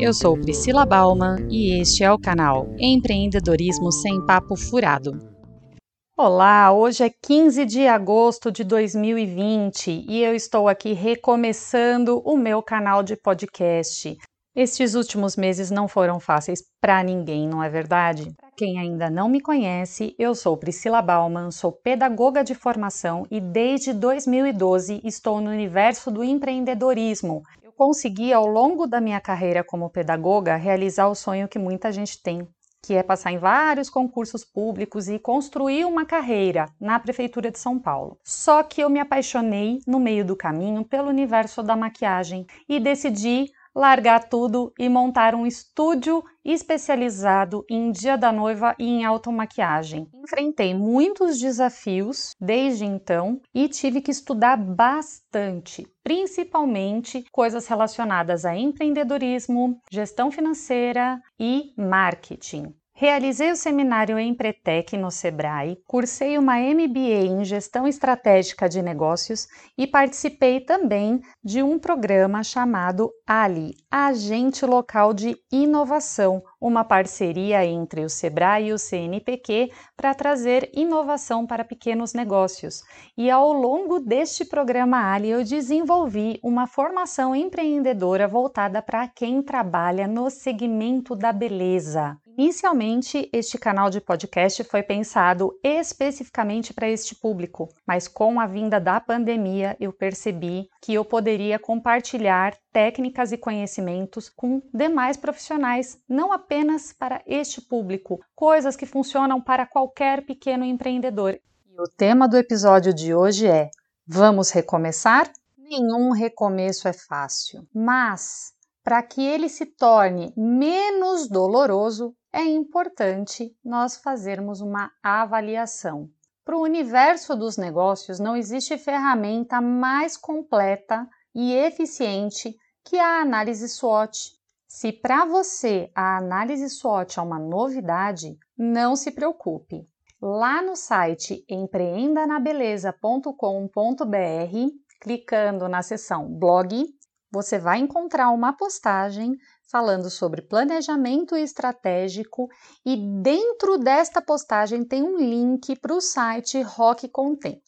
Eu sou Priscila Bauman e este é o canal Empreendedorismo Sem Papo Furado. Olá, hoje é 15 de agosto de 2020 e eu estou aqui recomeçando o meu canal de podcast. Estes últimos meses não foram fáceis para ninguém, não é verdade? Para quem ainda não me conhece, eu sou Priscila Bauman, sou pedagoga de formação e desde 2012 estou no universo do empreendedorismo. Consegui, ao longo da minha carreira como pedagoga, realizar o sonho que muita gente tem, que é passar em vários concursos públicos e construir uma carreira na Prefeitura de São Paulo. Só que eu me apaixonei no meio do caminho pelo universo da maquiagem e decidi largar tudo e montar um estúdio especializado em dia da noiva e em automaquiagem. Enfrentei muitos desafios desde então e tive que estudar bastante, principalmente coisas relacionadas a empreendedorismo, gestão financeira e marketing. Realizei o seminário Empretec no Sebrae, cursei uma MBA em Gestão Estratégica de Negócios e participei também de um programa chamado ALI, Agente Local de Inovação, uma parceria entre o Sebrae e o CNPq para trazer inovação para pequenos negócios. E ao longo deste programa ALI eu desenvolvi uma formação empreendedora voltada para quem trabalha no segmento da beleza. Inicialmente, este canal de podcast foi pensado especificamente para este público, mas com a vinda da pandemia eu percebi que eu poderia compartilhar técnicas e conhecimentos com demais profissionais, não apenas para este público, coisas que funcionam para qualquer pequeno empreendedor. E o tema do episódio de hoje é: Vamos recomeçar? Nenhum recomeço é fácil, mas para que ele se torne menos doloroso, é importante nós fazermos uma avaliação. Para o universo dos negócios, não existe ferramenta mais completa e eficiente que a análise SWOT. Se para você a análise SWOT é uma novidade, não se preocupe. Lá no site empreendanabeleza.com.br, clicando na seção blog, você vai encontrar uma postagem falando sobre planejamento estratégico e dentro desta postagem tem um link para o site Rock Content,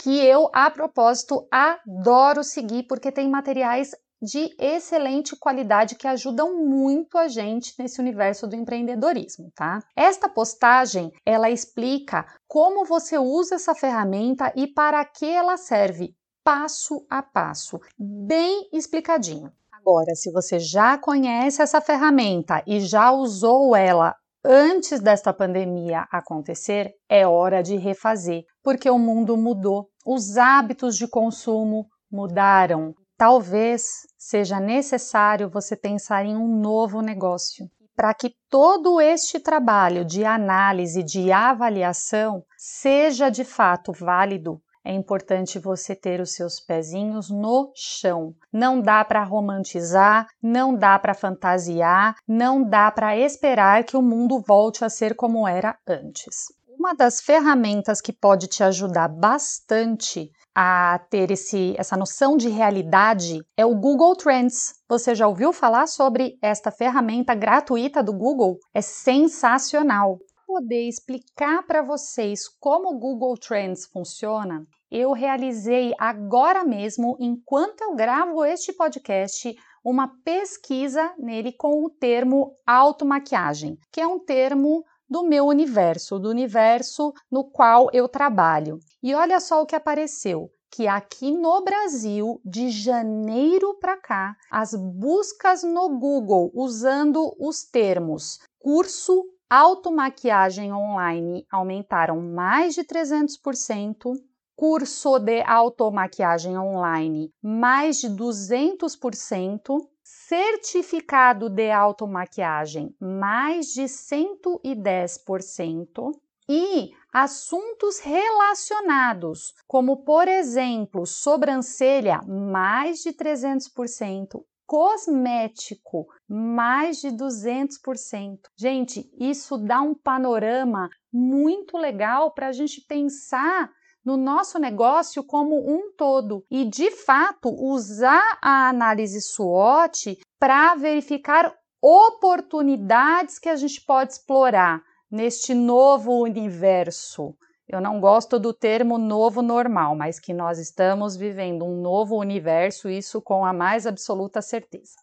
que eu, a propósito, adoro seguir porque tem materiais de excelente qualidade que ajudam muito a gente nesse universo do empreendedorismo, tá? Esta postagem, ela explica como você usa essa ferramenta e para que ela serve passo a passo, bem explicadinho. Agora, se você já conhece essa ferramenta e já usou ela antes desta pandemia acontecer, é hora de refazer, porque o mundo mudou, os hábitos de consumo mudaram. Talvez seja necessário você pensar em um novo negócio. Para que todo este trabalho de análise, de avaliação, seja de fato válido, é importante você ter os seus pezinhos no chão. Não dá para romantizar, não dá para fantasiar, não dá para esperar que o mundo volte a ser como era antes. Uma das ferramentas que pode te ajudar bastante a ter esse, essa noção de realidade é o Google Trends. Você já ouviu falar sobre esta ferramenta gratuita do Google? É sensacional poder explicar para vocês como o Google Trends funciona, eu realizei agora mesmo, enquanto eu gravo este podcast, uma pesquisa nele com o termo automaquiagem, que é um termo do meu universo, do universo no qual eu trabalho. E olha só o que apareceu que aqui no Brasil, de janeiro para cá, as buscas no Google usando os termos curso automaquiagem online aumentaram mais de 300%, curso de automaquiagem online mais de 200%, certificado de automaquiagem mais de 110% e assuntos relacionados, como por exemplo, sobrancelha mais de 300%, cosmético, mais de 200%. Gente, isso dá um panorama muito legal para a gente pensar no nosso negócio como um todo e, de fato, usar a análise SWOT para verificar oportunidades que a gente pode explorar neste novo universo. Eu não gosto do termo novo normal, mas que nós estamos vivendo um novo universo, isso com a mais absoluta certeza.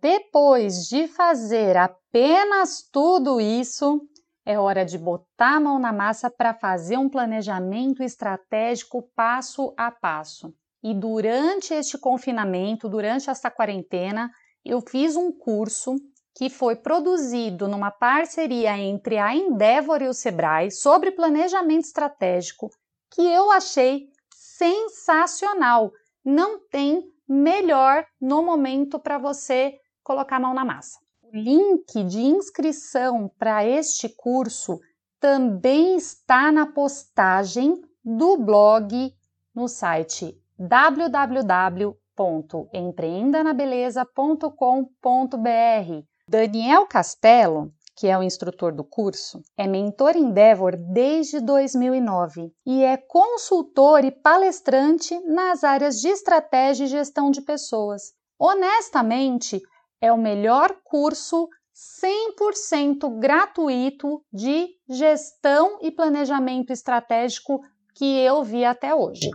Depois de fazer apenas tudo isso, é hora de botar a mão na massa para fazer um planejamento estratégico passo a passo. E durante este confinamento, durante esta quarentena, eu fiz um curso que foi produzido numa parceria entre a Endeavor e o Sebrae sobre planejamento estratégico, que eu achei sensacional. Não tem melhor no momento para você colocar a mão na massa. O link de inscrição para este curso também está na postagem do blog no site www.empreendanabeleza.com.br Daniel Castelo, que é o instrutor do curso, é mentor Endeavor desde 2009 e é consultor e palestrante nas áreas de estratégia e gestão de pessoas. Honestamente, é o melhor curso 100% gratuito de gestão e planejamento estratégico que eu vi até hoje.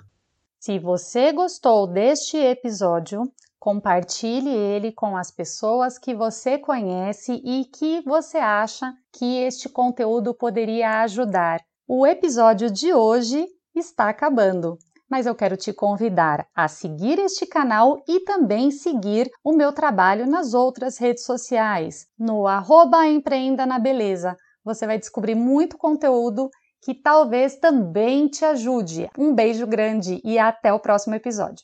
Se você gostou deste episódio, Compartilhe ele com as pessoas que você conhece e que você acha que este conteúdo poderia ajudar. O episódio de hoje está acabando, mas eu quero te convidar a seguir este canal e também seguir o meu trabalho nas outras redes sociais, no arroba Empreenda na Beleza. Você vai descobrir muito conteúdo que talvez também te ajude. Um beijo grande e até o próximo episódio.